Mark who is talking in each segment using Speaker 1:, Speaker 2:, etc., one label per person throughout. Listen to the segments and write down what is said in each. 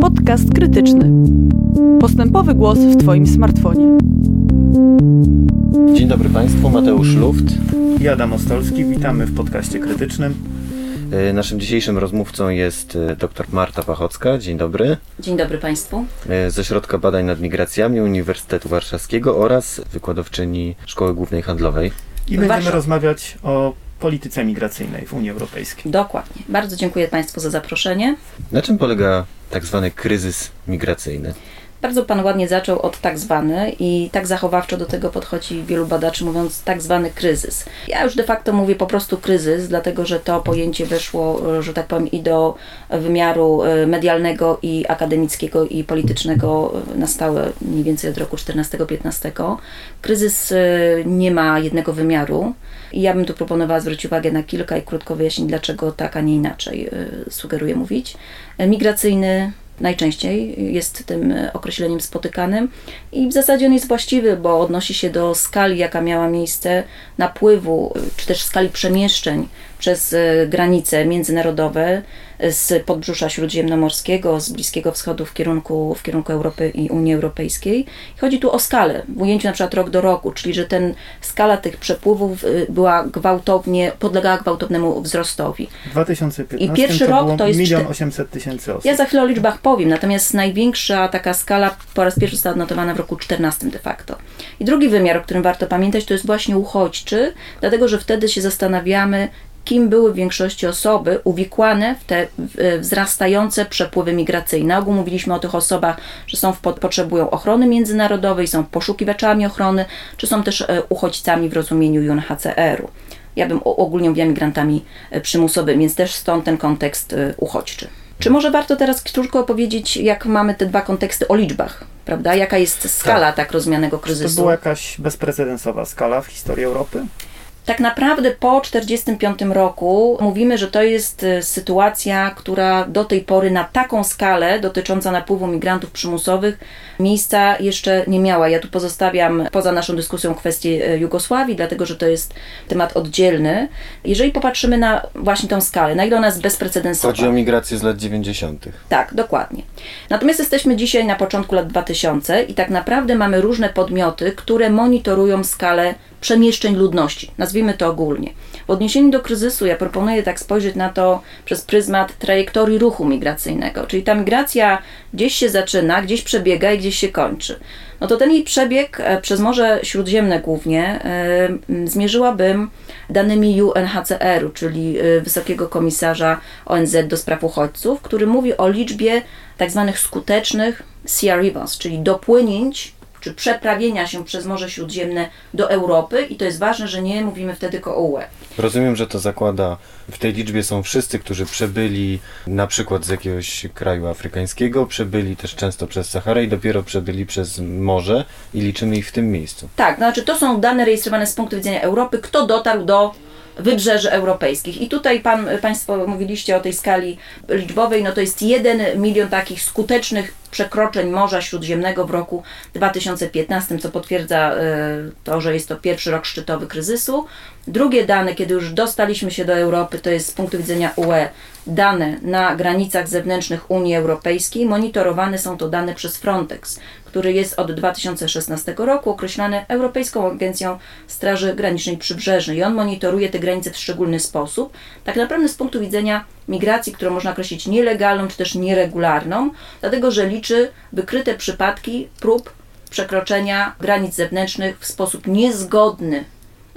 Speaker 1: Podcast krytyczny. Postępowy głos w Twoim smartfonie.
Speaker 2: Dzień dobry Państwu, Mateusz Luft.
Speaker 3: I Adam Ostolski, witamy w podcaście krytycznym.
Speaker 2: E, Naszym dzisiejszym rozmówcą jest e, dr Marta Pachocka. Dzień dobry.
Speaker 4: Dzień dobry Państwu.
Speaker 2: E, Ze Środka Badań nad Migracjami Uniwersytetu Warszawskiego oraz wykładowczyni Szkoły Głównej Handlowej.
Speaker 3: I będziemy rozmawiać o polityce migracyjnej w Unii Europejskiej.
Speaker 4: Dokładnie. Bardzo dziękuję Państwu za zaproszenie.
Speaker 2: Na czym polega tak zwany kryzys migracyjny?
Speaker 4: Bardzo Pan ładnie zaczął od tak zwany i tak zachowawczo do tego podchodzi wielu badaczy, mówiąc tak zwany kryzys. Ja już de facto mówię po prostu kryzys, dlatego że to pojęcie weszło, że tak powiem, i do wymiaru e, medialnego, i akademickiego, i politycznego na stałe mniej więcej od roku 14-15. Kryzys e, nie ma jednego wymiaru i ja bym tu proponowała zwrócić uwagę na kilka i krótko wyjaśnić, dlaczego tak, a nie inaczej e, sugeruję mówić. Migracyjny, najczęściej jest tym określeniem spotykanym. I w zasadzie on jest właściwy, bo odnosi się do skali, jaka miała miejsce napływu, czy też skali przemieszczeń przez e, granice międzynarodowe e, z podbrzusza śródziemnomorskiego, z Bliskiego Wschodu w kierunku, w kierunku Europy i Unii Europejskiej. Chodzi tu o skalę, w ujęciu na przykład rok do roku, czyli że ten skala tych przepływów e, była gwałtownie, podlegała gwałtownemu wzrostowi.
Speaker 3: W 2015
Speaker 4: I pierwszy
Speaker 3: to
Speaker 4: rok to jest
Speaker 3: 1
Speaker 4: czty-
Speaker 3: 800 tysięcy osób.
Speaker 4: Ja za chwilę o liczbach powiem, natomiast największa taka skala po raz pierwszy została odnotowana w roku 14 de facto. I drugi wymiar, o którym warto pamiętać, to jest właśnie uchodźczy, dlatego że wtedy się zastanawiamy, kim były w większości osoby uwikłane w te wzrastające przepływy migracyjne. Ogół mówiliśmy o tych osobach, że są w, po- potrzebują ochrony międzynarodowej, są poszukiwaczami ochrony, czy są też e, uchodźcami w rozumieniu UNHCR-u. Ja bym ogólnie mówiła migrantami e, przymusowymi, więc też stąd ten kontekst e, uchodźczy. Czy może warto teraz krótko opowiedzieć, jak mamy te dwa konteksty o liczbach, prawda? Jaka jest skala tak, rozumianego
Speaker 3: To
Speaker 4: kryzysu?
Speaker 3: była jakaś bezprecedensowa skala w historii Europy?
Speaker 4: Tak naprawdę po 1945 roku mówimy, że to jest e, sytuacja, która do tej pory na taką skalę dotycząca napływu migrantów przymusowych miejsca jeszcze nie miała. Ja tu pozostawiam poza naszą dyskusją kwestię e, Jugosławii, dlatego że to jest temat oddzielny. Jeżeli popatrzymy na właśnie tą skalę, na ile ona jest bezprecedensowa.
Speaker 2: Chodzi o migrację z lat 90.
Speaker 4: Tak, dokładnie. Natomiast jesteśmy dzisiaj na początku lat 2000 i tak naprawdę mamy różne podmioty, które monitorują skalę przemieszczeń ludności. Nazwijmy to ogólnie. W odniesieniu do kryzysu ja proponuję tak spojrzeć na to przez pryzmat trajektorii ruchu migracyjnego, czyli ta migracja gdzieś się zaczyna, gdzieś przebiega i gdzieś się kończy. No to ten jej przebieg e, przez Morze Śródziemne głównie m, zmierzyłabym danymi UNHCR-u, czyli e, Wysokiego Komisarza ONZ do spraw uchodźców, który mówi o liczbie tak zwanych skutecznych sea rivers, czyli dopłynięć czy przeprawienia się przez Morze Śródziemne do Europy i to jest ważne, że nie mówimy wtedy tylko o UE.
Speaker 2: Rozumiem, że to zakłada, w tej liczbie są wszyscy, którzy przebyli na przykład z jakiegoś kraju afrykańskiego, przebyli też często przez Saharę i dopiero przebyli przez morze i liczymy ich w tym miejscu.
Speaker 4: Tak, znaczy to są dane rejestrowane z punktu widzenia Europy, kto dotarł do wybrzeży europejskich. I tutaj pan, Państwo mówiliście o tej skali liczbowej, no to jest jeden milion takich skutecznych przekroczeń Morza Śródziemnego w roku 2015, co potwierdza e, to, że jest to pierwszy rok szczytowy kryzysu. Drugie dane, kiedy już dostaliśmy się do Europy, to jest z punktu widzenia UE dane na granicach zewnętrznych Unii Europejskiej. Monitorowane są to dane przez Frontex, który jest od 2016 roku określany Europejską Agencją Straży Granicznej Przybrzeżnej i on monitoruje te granice w szczególny sposób. Tak naprawdę z punktu widzenia migracji, którą można określić nielegalną czy też nieregularną, dlatego że liczy wykryte przypadki prób przekroczenia granic zewnętrznych w sposób niezgodny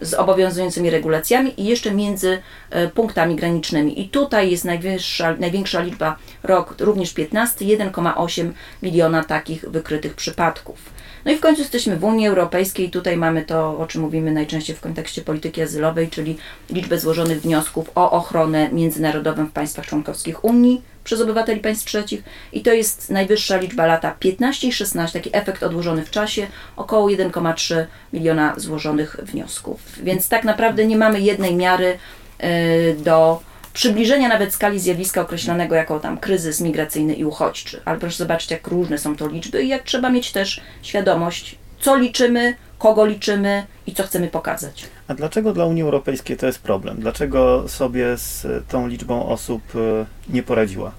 Speaker 4: z obowiązującymi regulacjami i jeszcze między e, punktami granicznymi. I tutaj jest najwyższa, największa liczba rok, również 15, 1,8 miliona takich wykrytych przypadków. No i w końcu jesteśmy w Unii Europejskiej. Tutaj mamy to, o czym mówimy najczęściej w kontekście polityki azylowej, czyli liczbę złożonych wniosków o ochronę międzynarodową w państwach członkowskich Unii przez obywateli państw trzecich i to jest najwyższa liczba lata 15 i 16, taki efekt odłożony w czasie, około 1,3 miliona złożonych wniosków. Więc tak naprawdę nie mamy jednej miary y, do przybliżenia nawet skali zjawiska określonego jako tam kryzys migracyjny i uchodźczy. Ale proszę zobaczyć, jak różne są to liczby i jak trzeba mieć też świadomość, co liczymy, kogo liczymy i co chcemy pokazać.
Speaker 3: A dlaczego dla Unii Europejskiej to jest problem? Dlaczego sobie z tą liczbą osób e, nie poradziła?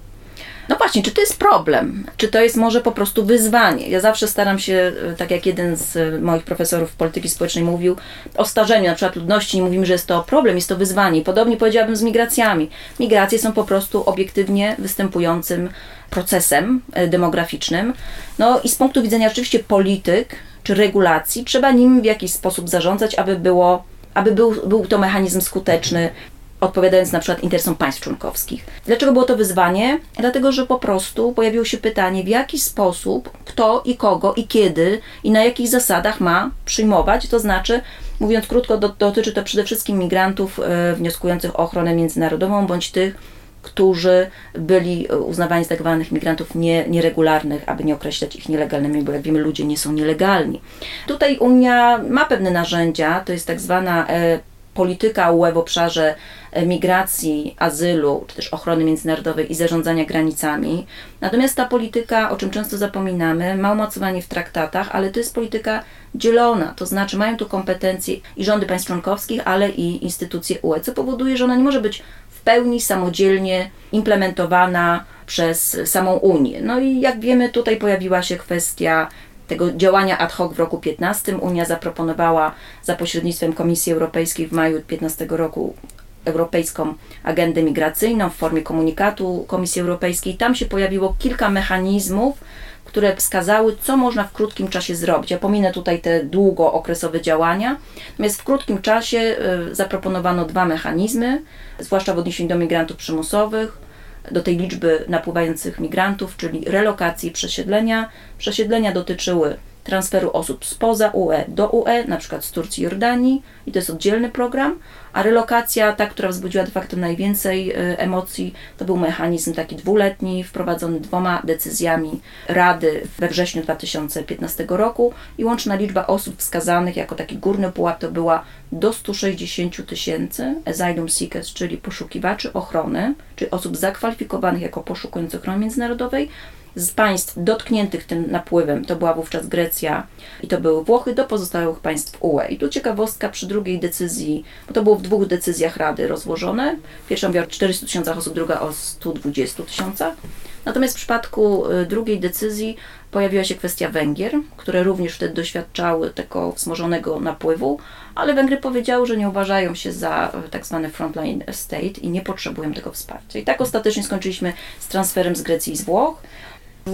Speaker 4: No właśnie, czy to jest problem? Czy to jest może po prostu wyzwanie? Ja zawsze staram się, e, tak jak jeden z e, moich profesorów polityki społecznej mówił, o starzeniu na przykład ludności, nie mówimy, że jest to problem, jest to wyzwanie. Podobnie powiedziałabym z migracjami. Migracje są po prostu obiektywnie występującym procesem demograficznym. No i z punktu widzenia oczywiście polityk czy regulacji, trzeba nim w jakiś sposób zarządzać, aby było aby był, był to mechanizm skuteczny, odpowiadając na przykład interesom państw członkowskich. Dlaczego było to wyzwanie? Dlatego, że po prostu pojawiło się pytanie, w jaki sposób, kto i kogo i kiedy i na jakich zasadach ma przyjmować, to znaczy, mówiąc krótko, do, dotyczy to przede wszystkim migrantów e, wnioskujących o ochronę międzynarodową, bądź tych, którzy byli uznawani za tak zwanych migrantów nie, nieregularnych, aby nie określać ich nielegalnymi, bo jak wiemy, ludzie nie są nielegalni. Tutaj Unia ma pewne narzędzia, to jest tak zwana e, polityka UE w obszarze e, migracji, azylu, czy też ochrony międzynarodowej i zarządzania granicami. Natomiast ta polityka, o czym często zapominamy, ma umocowanie w traktatach, ale to jest polityka dzielona, to znaczy mają tu kompetencje i rządy państw członkowskich, ale i instytucje UE, co powoduje, że ona nie może być pełni samodzielnie implementowana przez samą Unię. No i jak wiemy, tutaj pojawiła się kwestia tego działania ad hoc w roku 15. Unia zaproponowała za pośrednictwem Komisji Europejskiej w maju 15 roku Europejską Agendę Migracyjną w formie komunikatu Komisji Europejskiej. Tam się pojawiło kilka mechanizmów, które wskazały, co można w krótkim czasie zrobić. Ja pominę tutaj te długookresowe działania, natomiast w krótkim czasie y, zaproponowano dwa mechanizmy, zwłaszcza w odniesieniu do migrantów przymusowych, do tej liczby napływających migrantów, czyli relokacji i przesiedlenia. Przesiedlenia dotyczyły transferu osób spoza UE do UE, na przykład z Turcji Jordanii, i to jest oddzielny program, a relokacja, ta, która wzbudziła de facto najwięcej e, emocji, to był mechanizm taki dwuletni, wprowadzony dwoma decyzjami Rady we wrześniu 2015 roku i łączna liczba osób wskazanych jako taki górny pułap to była do 160 tysięcy asylum seekers, czyli poszukiwaczy ochrony, czyli osób zakwalifikowanych jako poszukujące ochrony międzynarodowej, z państw dotkniętych tym napływem, to była wówczas Grecja i to były Włochy, do pozostałych państw UE. I tu ciekawostka przy drugiej decyzji, bo to było w dwóch decyzjach Rady rozłożone. Pierwsza mówiła o 400 tysiącach osób, druga o 120 tysiącach. Natomiast w przypadku y, drugiej decyzji pojawiła się kwestia Węgier, które również wtedy doświadczały tego wzmożonego napływu, ale Węgry powiedziały, że nie uważają się za y, tak zwany frontline state i nie potrzebują tego wsparcia. I tak ostatecznie skończyliśmy z transferem z Grecji i z Włoch.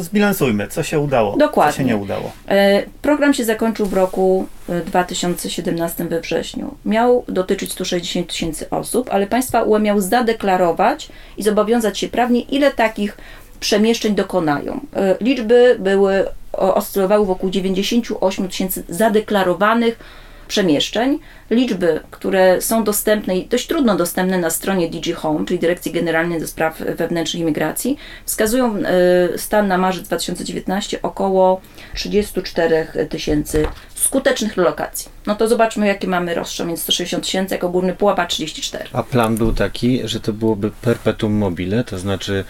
Speaker 3: Zbilansujmy, co się udało,
Speaker 4: Dokładnie.
Speaker 3: co się nie udało.
Speaker 4: E, Program się zakończył w roku e, 2017 we wrześniu. Miał dotyczyć 160 tysięcy osób, ale państwa UE miały zadeklarować i zobowiązać się prawnie, ile takich przemieszczeń dokonają. E, Liczby były, oscylowały wokół 98 tysięcy zadeklarowanych przemieszczeń. Liczby, które są dostępne i dość trudno dostępne na stronie DG Home, czyli Dyrekcji Generalnej do Spraw Wewnętrznych i Migracji, wskazują e, stan na marzec 2019 około 34 tysięcy skutecznych relokacji. No to zobaczmy, jakie mamy rozstrzał, więc 160 tysięcy jako górny pułap, a 34.
Speaker 2: A plan był taki, że to byłoby perpetuum mobile, to znaczy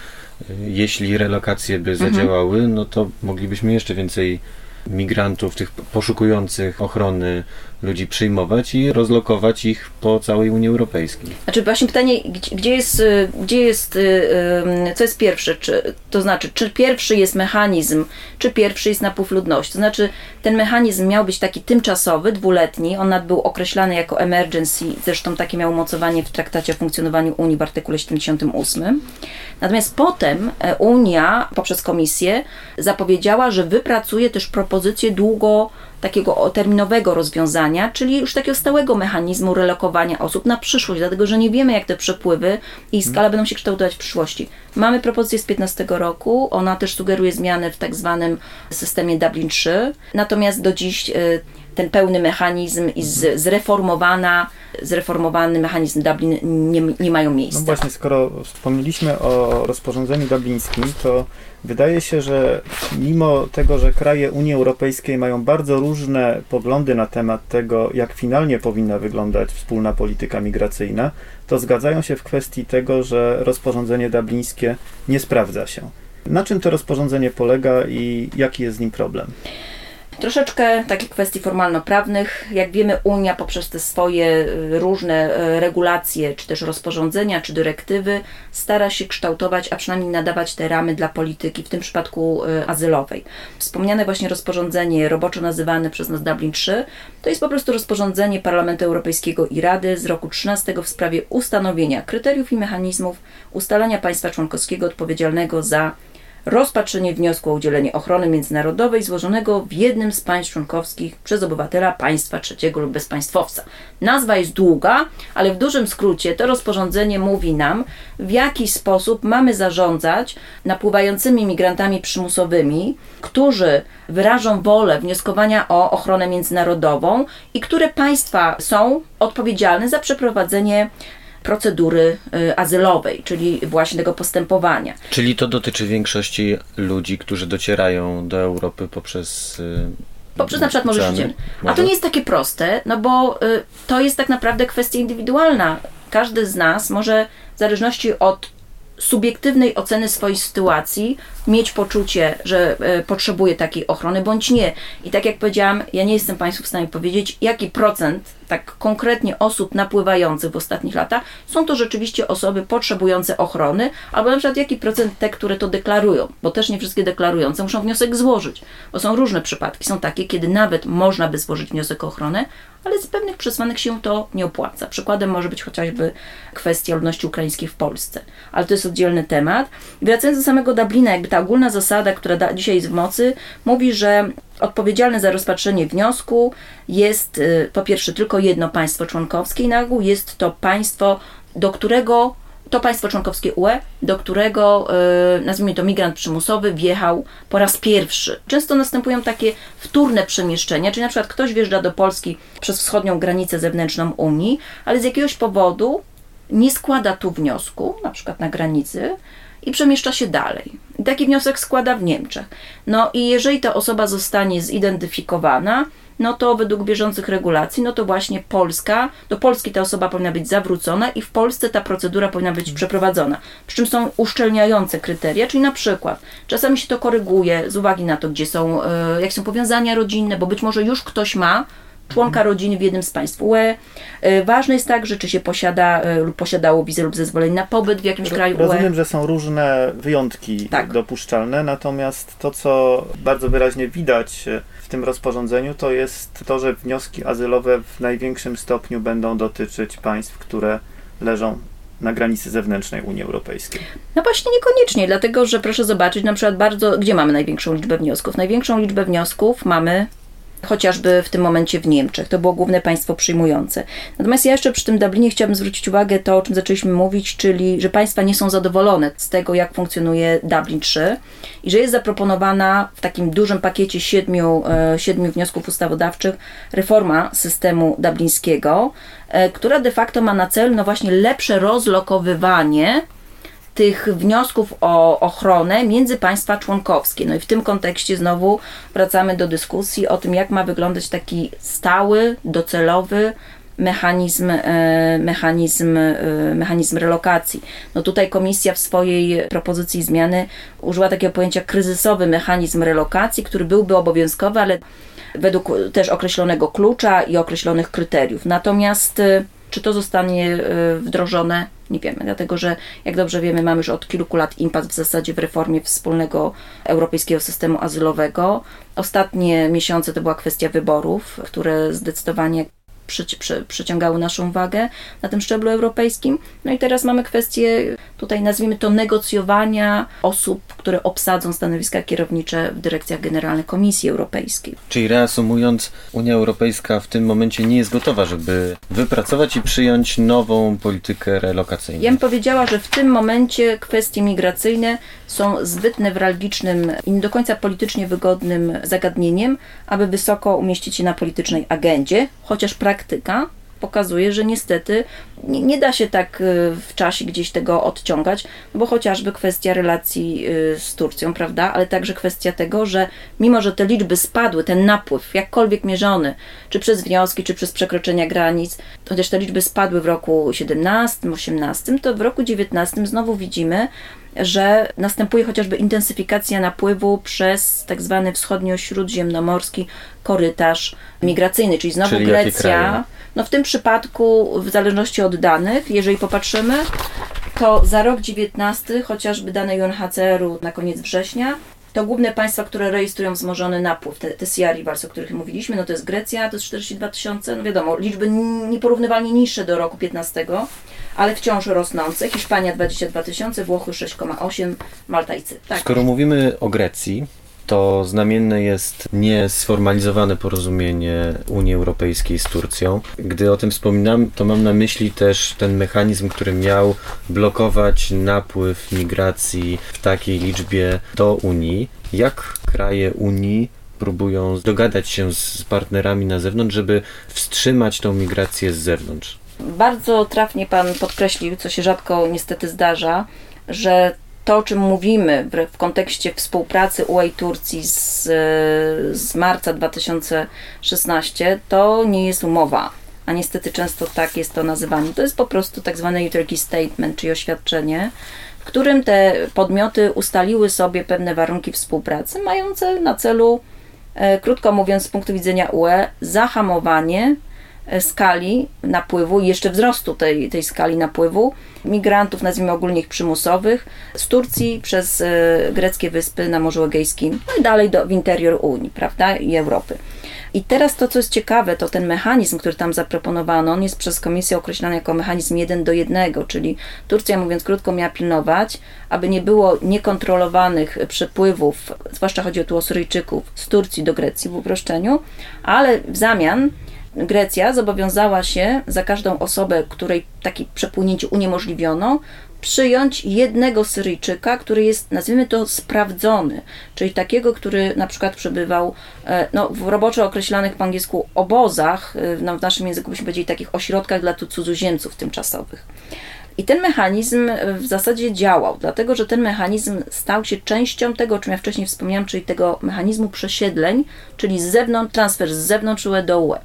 Speaker 2: y, jeśli relokacje by zadziałały, no to moglibyśmy jeszcze więcej migrantów, tych poszukujących ochrony ludzi przyjmować i rozlokować ich po całej Unii Europejskiej.
Speaker 4: Znaczy właśnie pytanie, gdzie, jest, y, gdzie jest, y, y, co jest pierwsze, czy, to znaczy, czy pierwszy jest mechanizm, czy pierwszy jest napływ ludności. To znaczy, ten mechanizm miał być taki tymczasowy, dwuletni, on był określany jako emergency, zresztą takie miał umocowanie w traktacie o funkcjonowaniu Unii w artykule 78. Natomiast potem e, Unia poprzez Komisję zapowiedziała, że wypracuje też propozycję długo takiego terminowego rozwiązania, czyli już takiego stałego mechanizmu relokowania osób na przyszłość, dlatego że nie wiemy, jak te przepływy i skala będą się kształtować w przyszłości. Mamy propozycję z 15 roku, ona też sugeruje zmiany w tak zwanym systemie Dublin 3, natomiast do dziś e, ten pełny mechanizm i z, zreformowana, zreformowany mechanizm Dublin nie, nie mają miejsca.
Speaker 3: No właśnie, skoro wspomnieliśmy o rozporządzeniu dublińskim, to wydaje się, że mimo tego, że kraje Unii Europejskiej mają bardzo różne poglądy na temat tego, jak finalnie powinna wyglądać wspólna polityka migracyjna, to zgadzają się w kwestii tego, że rozporządzenie dublińskie nie sprawdza się. Na czym to rozporządzenie polega i jaki jest z nim problem?
Speaker 4: Troszeczkę takich kwestii formalno-prawnych. Jak wiemy, Unia poprzez te swoje y, różne y, regulacje, czy też rozporządzenia, czy dyrektywy, stara się kształtować, a przynajmniej nadawać te ramy dla polityki, w tym przypadku y, azylowej. Wspomniane właśnie rozporządzenie, roboczo nazywane przez nas Dublin 3, to jest po prostu rozporządzenie Parlamentu Europejskiego i Rady z roku 13 w sprawie ustanowienia kryteriów i mechanizmów ustalania państwa członkowskiego odpowiedzialnego za rozpatrzenie wniosku o udzielenie ochrony międzynarodowej złożonego w jednym z państw członkowskich przez obywatela państwa trzeciego lub bezpaństwowca. Nazwa jest długa, ale w dużym skrócie to rozporządzenie mówi nam, w jaki sposób mamy zarządzać napływającymi migrantami przymusowymi, którzy wyrażą wolę wnioskowania o ochronę międzynarodową i które państwa są odpowiedzialne za przeprowadzenie procedury y, azylowej, czyli właśnie tego postępowania.
Speaker 2: Czyli to dotyczy większości ludzi, którzy docierają do Europy poprzez. y,
Speaker 4: Poprzez na przykład Morze? Śródziemne. A to nie jest takie proste, no bo y, to jest tak naprawdę kwestia indywidualna. Każdy z nas może w zależności od subiektywnej oceny swojej sytuacji mieć poczucie, że e, potrzebuje takiej ochrony, bądź nie. I tak jak powiedziałam, ja nie jestem Państwu w stanie powiedzieć, jaki procent tak konkretnie osób napływających w ostatnich latach są to rzeczywiście osoby potrzebujące ochrony, albo na przykład jaki procent te, które to deklarują, bo też nie wszystkie deklarujące muszą wniosek złożyć, bo są różne przypadki. Są takie, kiedy nawet można by złożyć wniosek o ochronę, ale z pewnych przesłanek się to nie opłaca. Przykładem może być chociażby kwestia ludności ukraińskiej w Polsce, ale to jest oddzielny temat. Wracając do samego Dublina, jakby ta ogólna zasada, która da, dzisiaj jest w mocy, mówi, że odpowiedzialne za rozpatrzenie wniosku jest y, po pierwsze tylko jedno państwo członkowskie i na ogół jest to państwo, do którego to państwo członkowskie UE, do którego, y, nazwijmy to migrant przymusowy, wjechał po raz pierwszy. Często następują takie wtórne przemieszczenia, czyli na przykład ktoś wjeżdża do Polski przez wschodnią granicę zewnętrzną Unii, ale z jakiegoś powodu nie składa tu wniosku, na przykład na granicy, i przemieszcza się dalej. Taki wniosek składa w Niemczech. No i jeżeli ta osoba zostanie zidentyfikowana, no to według bieżących regulacji, no to właśnie Polska, do Polski ta osoba powinna być zawrócona i w Polsce ta procedura powinna być przeprowadzona. Przy czym są uszczelniające kryteria, czyli na przykład czasami się to koryguje z uwagi na to, gdzie są, e, jak są powiązania rodzinne, bo być może już ktoś ma członka rodziny w jednym z państw UE. E, Ważne jest także, czy się posiada e, lub posiadało wizę lub zezwolenie na pobyt w jakimś kraju E. UE.
Speaker 3: Rozumiem, że są różne wyjątki
Speaker 4: Tak.
Speaker 3: dopuszczalne, natomiast to, co bardzo wyraźnie widać e, w tym rozporządzeniu, to jest to, że wnioski azylowe w największym stopniu będą dotyczyć państw, które leżą na granicy zewnętrznej Unii Europejskiej.
Speaker 4: No właśnie niekoniecznie, dlatego że proszę zobaczyć na przykład bardzo, gdzie mamy największą liczbę wniosków. Największą liczbę wniosków mamy chociażby w tym momencie w Niemczech. To było główne państwo przyjmujące. Natomiast ja jeszcze przy tym Dublinie chciałabym zwrócić uwagę to, o czym zaczęliśmy mówić, czyli że państwa nie są zadowolone z tego, jak funkcjonuje Dublin 3 i że jest zaproponowana w takim dużym pakiecie siedmiu, e, siedmiu wniosków ustawodawczych reforma systemu dublińskiego, e, która de facto ma na celu no właśnie lepsze rozlokowywanie tych wniosków o ochronę między państwa członkowskie. No i w tym kontekście znowu wracamy do dyskusji o tym, jak ma wyglądać taki stały, docelowy mechanizm, e, mechanizm, e, mechanizm relokacji. No tutaj komisja w swojej propozycji zmiany użyła takiego pojęcia kryzysowy mechanizm relokacji, który byłby obowiązkowy, ale według też określonego klucza i określonych kryteriów. Natomiast e, czy to zostanie e, wdrożone? Nie wiemy, dlatego że jak dobrze wiemy, mamy już od kilku lat impas w zasadzie w reformie wspólnego europejskiego systemu azylowego. Ostatnie miesiące to była kwestia wyborów, które zdecydowanie przyci- przy, przyciągały naszą uwagę na tym szczeblu europejskim. No i teraz mamy kwestię, tutaj nazwijmy to negocjowania osób, które obsadzą stanowiska kierownicze w dyrekcjach generalnych Komisji Europejskiej.
Speaker 2: Czyli reasumując, Unia Europejska w tym momencie nie jest gotowa, żeby wypracować i przyjąć nową politykę relokacyjną.
Speaker 4: Ja bym powiedziała, że w tym momencie kwestie migracyjne są zbyt newralgicznym i nie do końca politycznie wygodnym zagadnieniem, aby wysoko umieścić je na politycznej agendzie, chociaż praktyka pokazuje, że niestety nie, nie da się tak y, w czasie gdzieś tego odciągać, no bo chociażby kwestia relacji y, z Turcją, prawda, ale także kwestia tego, że mimo, że te liczby spadły, ten napływ, jakkolwiek mierzony, czy przez wnioski, czy przez przekroczenia granic, chociaż te liczby spadły w roku 17, 18, to w roku 19 znowu widzimy, że następuje chociażby intensyfikacja napływu przez tak zwany wschodnio-śródziemnomorski korytarz migracyjny, czyli znowu
Speaker 2: Czyli
Speaker 4: Grecja. No w tym przypadku, w zależności od danych, jeżeli popatrzymy, to za rok 19, chociażby dane UNHCR-u na koniec września, to główne państwa, które rejestrują wzmożony napływ, te, te Rivers, o których mówiliśmy, no to jest Grecja, to jest 42 tysiące, no wiadomo, liczby nieporównywalnie niższe do roku 15, ale wciąż rosnące. Hiszpania 22 tysiące, Włochy 6,8, Malta i Cypr. Tak.
Speaker 2: Skoro mówimy o Grecji, to znamienne jest niesformalizowane porozumienie Unii Europejskiej z Turcją. Gdy o tym wspominam, to mam na myśli też ten mechanizm, który miał blokować napływ migracji w takiej liczbie do Unii. Jak kraje Unii próbują dogadać się z partnerami na zewnątrz, żeby wstrzymać tą migrację z zewnątrz?
Speaker 4: Bardzo trafnie Pan podkreślił, co się rzadko niestety zdarza, że to, o czym mówimy w, kontekście współpracy UE i Turcji z, z marca 2016, to nie jest umowa. A niestety często tak jest to nazywane. To jest po prostu tak zwany Turkey Statement, czyli oświadczenie, w którym te podmioty ustaliły sobie pewne warunki współpracy, mające na celu, e, krótko mówiąc, z punktu widzenia UE, zahamowanie skali napływu i jeszcze wzrostu tej, tej skali napływu migrantów, nazwijmy ogólnie ich przymusowych, z Turcji przez e, greckie wyspy na Morzu Egejskim, no i dalej do, w interior Unii, prawda, i Europy. I teraz to, co jest ciekawe, to ten mechanizm, który tam zaproponowano, on jest przez Komisję określany jako mechanizm 1 do 1, czyli Turcja, mówiąc krótko, miała pilnować, aby nie było niekontrolowanych przepływów, zwłaszcza chodzi tu o Syryjczyków, z Turcji do Grecji w uproszczeniu, ale w zamian Grecja zobowiązała się za każdą osobę, której takie przepłynięcie uniemożliwiono, przyjąć jednego Syryjczyka, który jest, nazwijmy to, sprawdzony, czyli takiego, który na przykład przebywał e, no, w roboczo określanych po angielsku obozach, e, no, w naszym języku byśmy powiedzieli takich ośrodkach dla cudzoziemców tymczasowych. I ten mechanizm e, w zasadzie działał, dlatego że ten mechanizm stał się częścią tego, o czym ja wcześniej wspomniałam, czyli tego mechanizmu przesiedleń, czyli z zewnątrz, transfer z zewnątrz UE do UE.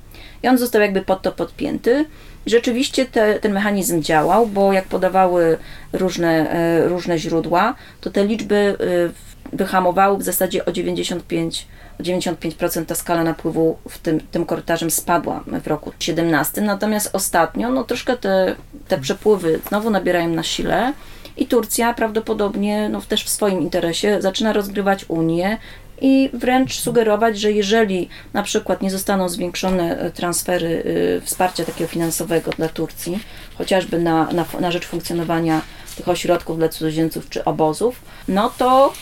Speaker 4: I on został jakby pod to podpięty. Rzeczywiście te, ten mechanizm działał, bo jak podawały różne, e, różne źródła, to te liczby e, wyhamowały w zasadzie o 95, o 95% ta skala napływu w tym, tym korytarzem spadła w roku 17. Natomiast ostatnio, no troszkę te, te przepływy znowu nabierają na sile i Turcja prawdopodobnie no, też w swoim interesie zaczyna rozgrywać Unię i wręcz sugerować, że jeżeli na przykład nie zostaną zwiększone e, transfery y, wsparcia takiego finansowego dla Turcji, chociażby na, na, na rzecz funkcjonowania tych ośrodków dla cudzoziemców czy obozów, no to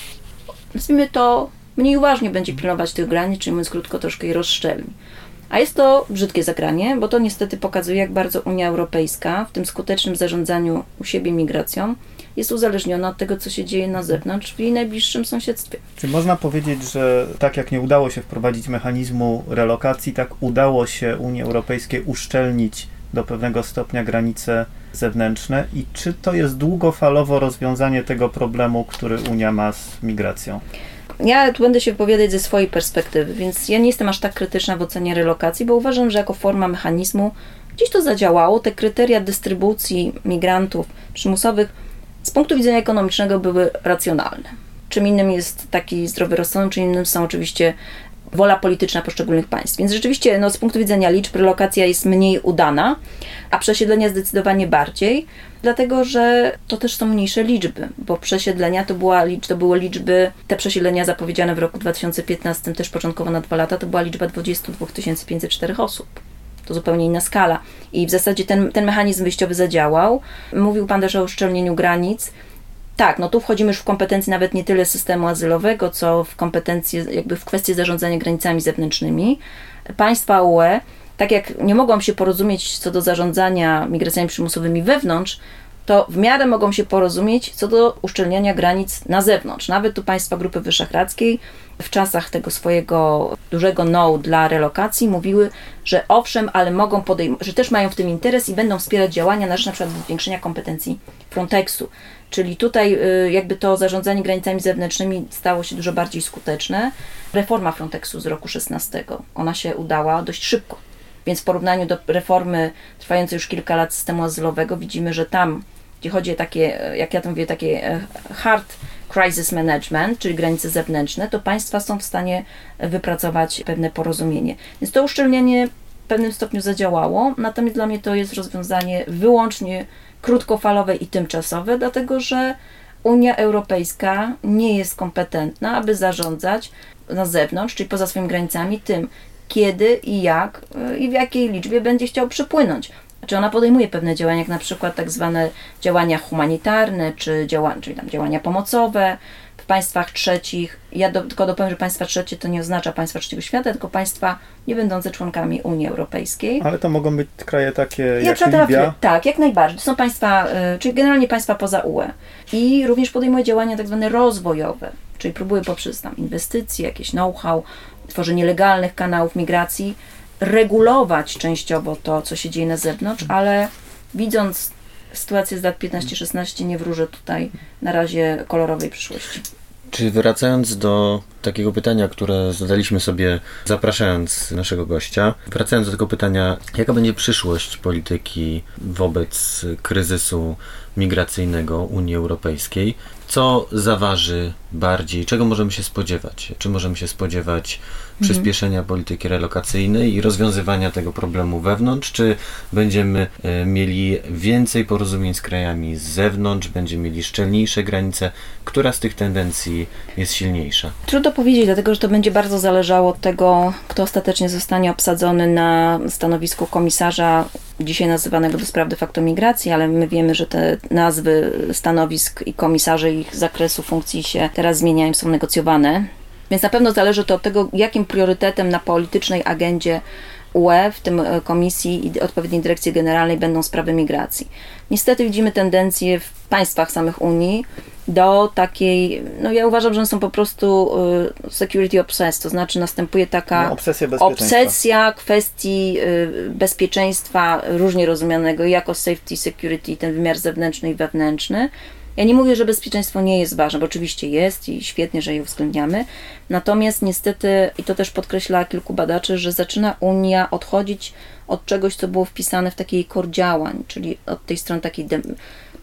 Speaker 4: nazwijmy to mniej uważnie będzie pilnować tych granic, czyli mówiąc krótko, troszkę je rozszczelni. A jest to brzydkie zagranie, bo to niestety pokazuje, jak bardzo Unia Europejska w tym skutecznym zarządzaniu u siebie migracją jest uzależniona od tego, co się dzieje na zewnątrz w jej najbliższym sąsiedztwie.
Speaker 3: Czy można powiedzieć, że tak jak nie udało się wprowadzić mechanizmu relokacji, tak udało się Unii Europejskiej uszczelnić do pewnego stopnia granice zewnętrzne i czy to jest długofalowo rozwiązanie tego problemu, który Unia ma z migracją?
Speaker 4: Ja tu będę się wypowiadać ze swojej perspektywy, więc ja nie jestem aż tak krytyczna w ocenie relokacji, bo uważam, że jako forma mechanizmu gdzieś to zadziałało. Te kryteria dystrybucji migrantów przymusowych z punktu widzenia ekonomicznego były racjonalne. Czym innym jest taki zdrowy rozsądek, czym innym są oczywiście wola polityczna poszczególnych państw. Więc rzeczywiście no, z punktu widzenia liczb relokacja jest mniej udana, a przesiedlenia zdecydowanie bardziej, dlatego że to też są mniejsze liczby, bo przesiedlenia to, była, to były liczby, te przesiedlenia zapowiedziane w roku 2015, też początkowo na dwa lata, to była liczba 22 504 osób. To zupełnie inna skala. I w zasadzie ten, ten mechanizm wyjściowy zadziałał. Mówił Pan też o uszczelnieniu granic. Tak, no tu wchodzimy już w kompetencje nawet nie tyle systemu azylowego, co w kompetencje, jakby w kwestie zarządzania granicami zewnętrznymi. Państwa UE, tak jak nie mogą się porozumieć co do zarządzania migracjami przymusowymi wewnątrz, to w miarę mogą się porozumieć co do uszczelniania granic na zewnątrz. Nawet tu państwa Grupy Wyszehradzkiej w czasach tego swojego dużego no dla relokacji mówiły, że owszem, ale mogą podejmować, że też mają w tym interes i będą wspierać działania na rzecz na przykład zwiększenia kompetencji Frontexu. Czyli tutaj y, jakby to zarządzanie granicami zewnętrznymi stało się dużo bardziej skuteczne. Reforma Frontexu z roku 16, ona się udała dość szybko. Więc w porównaniu do reformy trwającej już kilka lat systemu azylowego widzimy, że tam gdzie chodzi o takie, e, jak ja to mówię, takie e, hard crisis management, czyli granice zewnętrzne, to państwa są w stanie wypracować pewne porozumienie. Więc to uszczelnienie w pewnym stopniu zadziałało, natomiast dla mnie to jest rozwiązanie wyłącznie krótkofalowe i tymczasowe, dlatego że Unia Europejska nie jest kompetentna, aby zarządzać na zewnątrz, czyli poza swoimi granicami, tym, kiedy i jak y, i w jakiej liczbie będzie chciał przypłynąć. Czy ona podejmuje pewne działania, jak na przykład tak zwane działania humanitarne, czy działania, czyli tam działania pomocowe w państwach trzecich. Ja do, tylko dopowiem, że państwa trzecie to nie oznacza państwa trzeciego świata, tylko państwa nie będące członkami Unii Europejskiej.
Speaker 3: Ale to mogą być kraje takie
Speaker 4: Jak
Speaker 3: jak Libia.
Speaker 4: Afry- Tak, jak najbardziej. To są państwa, y, czyli generalnie państwa poza UE. I również podejmuje działania tak zwane rozwojowe, czyli próbuje poprzez tam inwestycje, jakieś know-how, tworzenie legalnych kanałów migracji, regulować częściowo to, co się dzieje na zewnątrz, ale widząc sytuację z lat 15-16 nie wróżę tutaj na razie kolorowej przyszłości.
Speaker 2: Czy wracając do takiego pytania, które zadaliśmy sobie zapraszając naszego gościa, wracając do tego pytania, jaka będzie przyszłość polityki wobec kryzysu migracyjnego Unii Europejskiej? Co zaważy bardziej? Czego możemy się spodziewać? Czy możemy się spodziewać przyspieszenia polityki relokacyjnej i rozwiązywania tego problemu wewnątrz? Czy będziemy e, mieli więcej porozumień z krajami z zewnątrz? Będziemy mieli szczelniejsze granice? Która z tych tendencji jest silniejsza?
Speaker 4: Trudno powiedzieć, dlatego że to będzie bardzo zależało od tego, kto ostatecznie zostanie obsadzony na stanowisku komisarza, dzisiaj nazywanego do spraw de facto migracji, ale my wiemy, że te nazwy stanowisk i komisarzy ich zakresu funkcji się teraz zmieniają, są negocjowane. Więc na pewno zależy to od tego, jakim priorytetem na politycznej agendzie UE, w tym e, Komisji i odpowiedniej Dyrekcji Generalnej będą sprawy migracji. Niestety widzimy tendencje w państwach samych Unii do takiej, no ja uważam, że one są po prostu y, security obsessed, to znaczy następuje taka
Speaker 3: No, obsesja
Speaker 4: obsesja kwestii y, bezpieczeństwa różnie rozumianego jako safety, security, ten wymiar zewnętrzny i wewnętrzny. Ja nie mówię, że bezpieczeństwo nie jest ważne, bo oczywiście jest i świetnie, że je uwzględniamy. Natomiast niestety, i to też podkreśla kilku badaczy, że zaczyna Unia odchodzić od czegoś, co było wpisane w taki jej kor działań, czyli od tej strony takiej,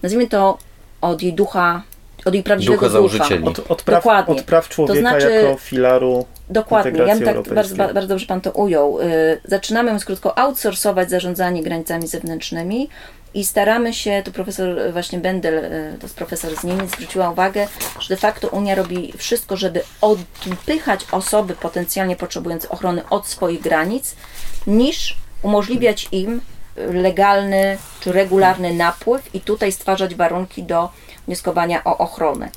Speaker 4: nazwijmy to, od jej ducha, od jej prawdziwego
Speaker 2: Ducha
Speaker 4: ducha.
Speaker 2: założycieli.
Speaker 3: Od, od, praw,
Speaker 4: Dokładnie.
Speaker 3: od praw człowieka
Speaker 4: To znaczy-
Speaker 3: jako filaru
Speaker 4: Dokładnie, ja bym tak bardzo, bardzo dobrze Pan to ujął. Y, Zaczynamy, mówiąc krótko, outsourcować zarządzanie granicami zewnętrznymi i staramy się, tu profesor właśnie Bendel, y, to jest profesor z Niemiec, zwróciła uwagę, że de facto Unia robi wszystko, żeby odpychać osoby potencjalnie potrzebujące ochrony od swoich granic, niż umożliwiać im legalny czy regularny napływ i tutaj stwarzać warunki do wnioskowania o ochronę.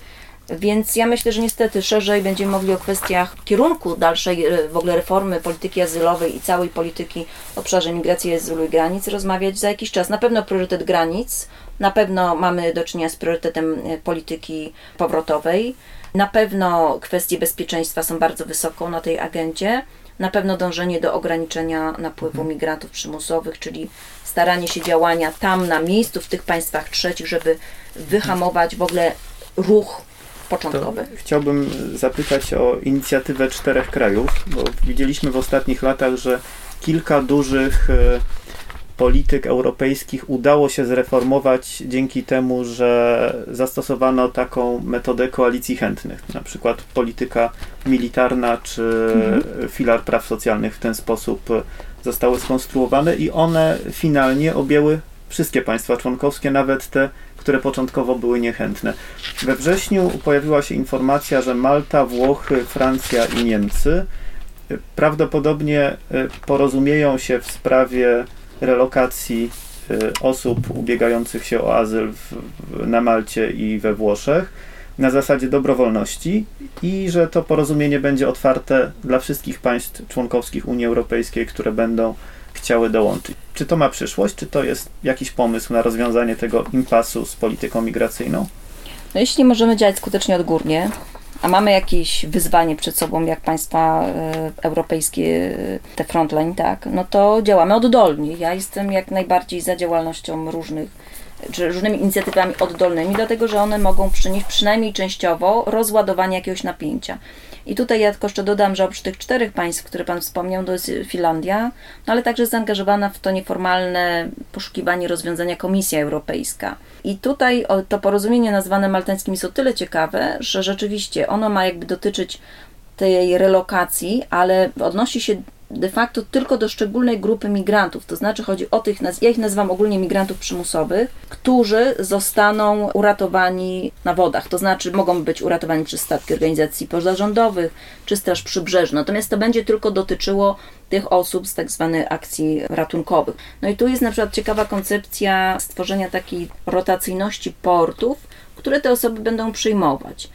Speaker 4: Więc ja myślę, że niestety szerzej będziemy mogli o kwestiach kierunku dalszej e, w ogóle reformy polityki azylowej i całej polityki w obszarze migracji, azylu i granic rozmawiać za jakiś czas. Na pewno priorytet granic, na pewno mamy do czynienia z priorytetem e, polityki powrotowej, na pewno kwestie bezpieczeństwa są bardzo wysoko na tej agendzie, na pewno dążenie do ograniczenia napływu migrantów przymusowych, czyli staranie się działania tam na miejscu, w tych państwach trzecich, żeby wyhamować w ogóle ruch
Speaker 3: To
Speaker 4: początkowy.
Speaker 3: chciałbym zapytać o inicjatywę czterech krajów, bo widzieliśmy w ostatnich latach, że kilka dużych e, polityk europejskich udało się zreformować dzięki temu, że zastosowano taką metodę koalicji chętnych. Na przykład polityka militarna czy filar praw socjalnych w ten sposób zostały skonstruowane i one finalnie objęły wszystkie państwa członkowskie, nawet te, które początkowo były niechętne. We wrześniu pojawiła się informacja, że Malta, Włochy, Francja i Niemcy y, prawdopodobnie y, porozumieją się w sprawie relokacji y, osób ubiegających się o azyl w, na Malcie i we Włoszech na zasadzie dobrowolności i że to porozumienie będzie otwarte dla wszystkich państw członkowskich Unii Europejskiej, które będą chciały dołączyć. Czy to ma przyszłość, czy to jest jakiś pomysł na rozwiązanie tego impasu z polityką migracyjną?
Speaker 4: No, jeśli możemy działać skutecznie odgórnie, a mamy jakieś wyzwanie przed sobą, jak państwa e, europejskie, e, te frontline, tak, no to działamy oddolnie. Ja jestem jak najbardziej za działalnością różnych czy różnymi inicjatywami oddolnymi, dlatego że one mogą przynieść przynajmniej częściowo rozładowanie jakiegoś napięcia. I tutaj ja tylko jeszcze dodam, że oprócz tych czterech państw, które Pan wspomniał, to jest Finlandia, no ale także zaangażowana w to nieformalne poszukiwanie rozwiązania Komisja Europejska. I tutaj to porozumienie nazwane maltańskim jest o tyle ciekawe, że rzeczywiście ono ma jakby dotyczyć tej relokacji, ale odnosi się de facto tylko do szczególnej grupy migrantów. To znaczy chodzi o tych, ja ich nazywam ogólnie migrantów przymusowych, którzy zostaną uratowani na wodach. To znaczy mogą być uratowani przez statki organizacji pozarządowych czy Straż Przybrzeżną. Natomiast to będzie tylko dotyczyło tych osób z tak zwanych akcji ratunkowych. No i tu jest na przykład ciekawa koncepcja stworzenia takiej rotacyjności portów, które te osoby będą przyjmować.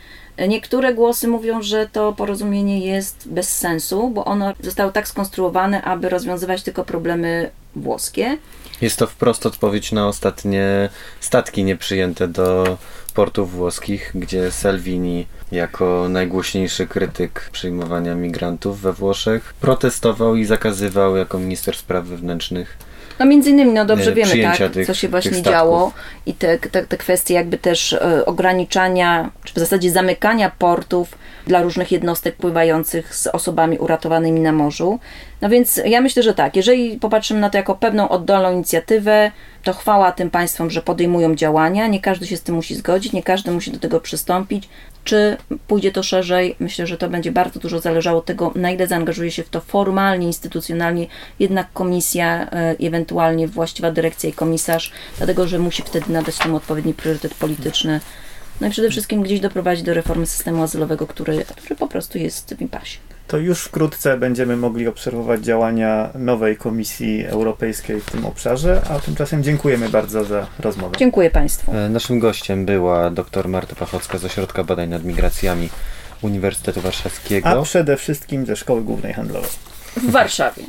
Speaker 4: Niektóre głosy mówią, że to porozumienie jest bez sensu, bo ono zostało tak skonstruowane, aby rozwiązywać tylko problemy włoskie.
Speaker 2: Jest to wprost odpowiedź na ostatnie statki nieprzyjęte do portów włoskich, gdzie Salvini, jako najgłośniejszy krytyk przyjmowania migrantów we Włoszech, protestował i zakazywał jako minister spraw wewnętrznych
Speaker 4: No między innymi, no dobrze wiemy, tak,
Speaker 2: tych-
Speaker 4: co się właśnie działo i te, te, te kwestie jakby też e, ograniczania, czy w zasadzie zamykania portów dla różnych jednostek pływających z osobami uratowanymi na morzu. No więc ja myślę, że tak, jeżeli popatrzymy na to jako pewną oddolną inicjatywę, to chwała tym państwom, że podejmują działania, nie każdy się z tym musi zgodzić, nie każdy musi do tego przystąpić. Czy pójdzie to szerzej? Myślę, że to będzie bardzo dużo zależało od tego, na ile zaangażuje się w to formalnie, instytucjonalnie jednak komisja, e, ewentualnie właściwa dyrekcja i komisarz, dlatego że musi wtedy nadać temu odpowiedni priorytet polityczny. No i przede wszystkim gdzieś doprowadzić do reformy systemu azylowego, który, który po prostu jest w impasie.
Speaker 3: To już wkrótce będziemy mogli obserwować działania nowej Komisji Europejskiej w tym obszarze, a tymczasem dziękujemy bardzo za rozmowę.
Speaker 4: Dziękuję Państwu.
Speaker 2: E, Naszym gościem była dr Marta Pachocka z Ośrodka Badań nad Migracjami Uniwersytetu
Speaker 3: A
Speaker 2: Warszawskiego.
Speaker 3: przede wszystkim ze Szkoły Głównej Handlowej.
Speaker 4: W Warszawie.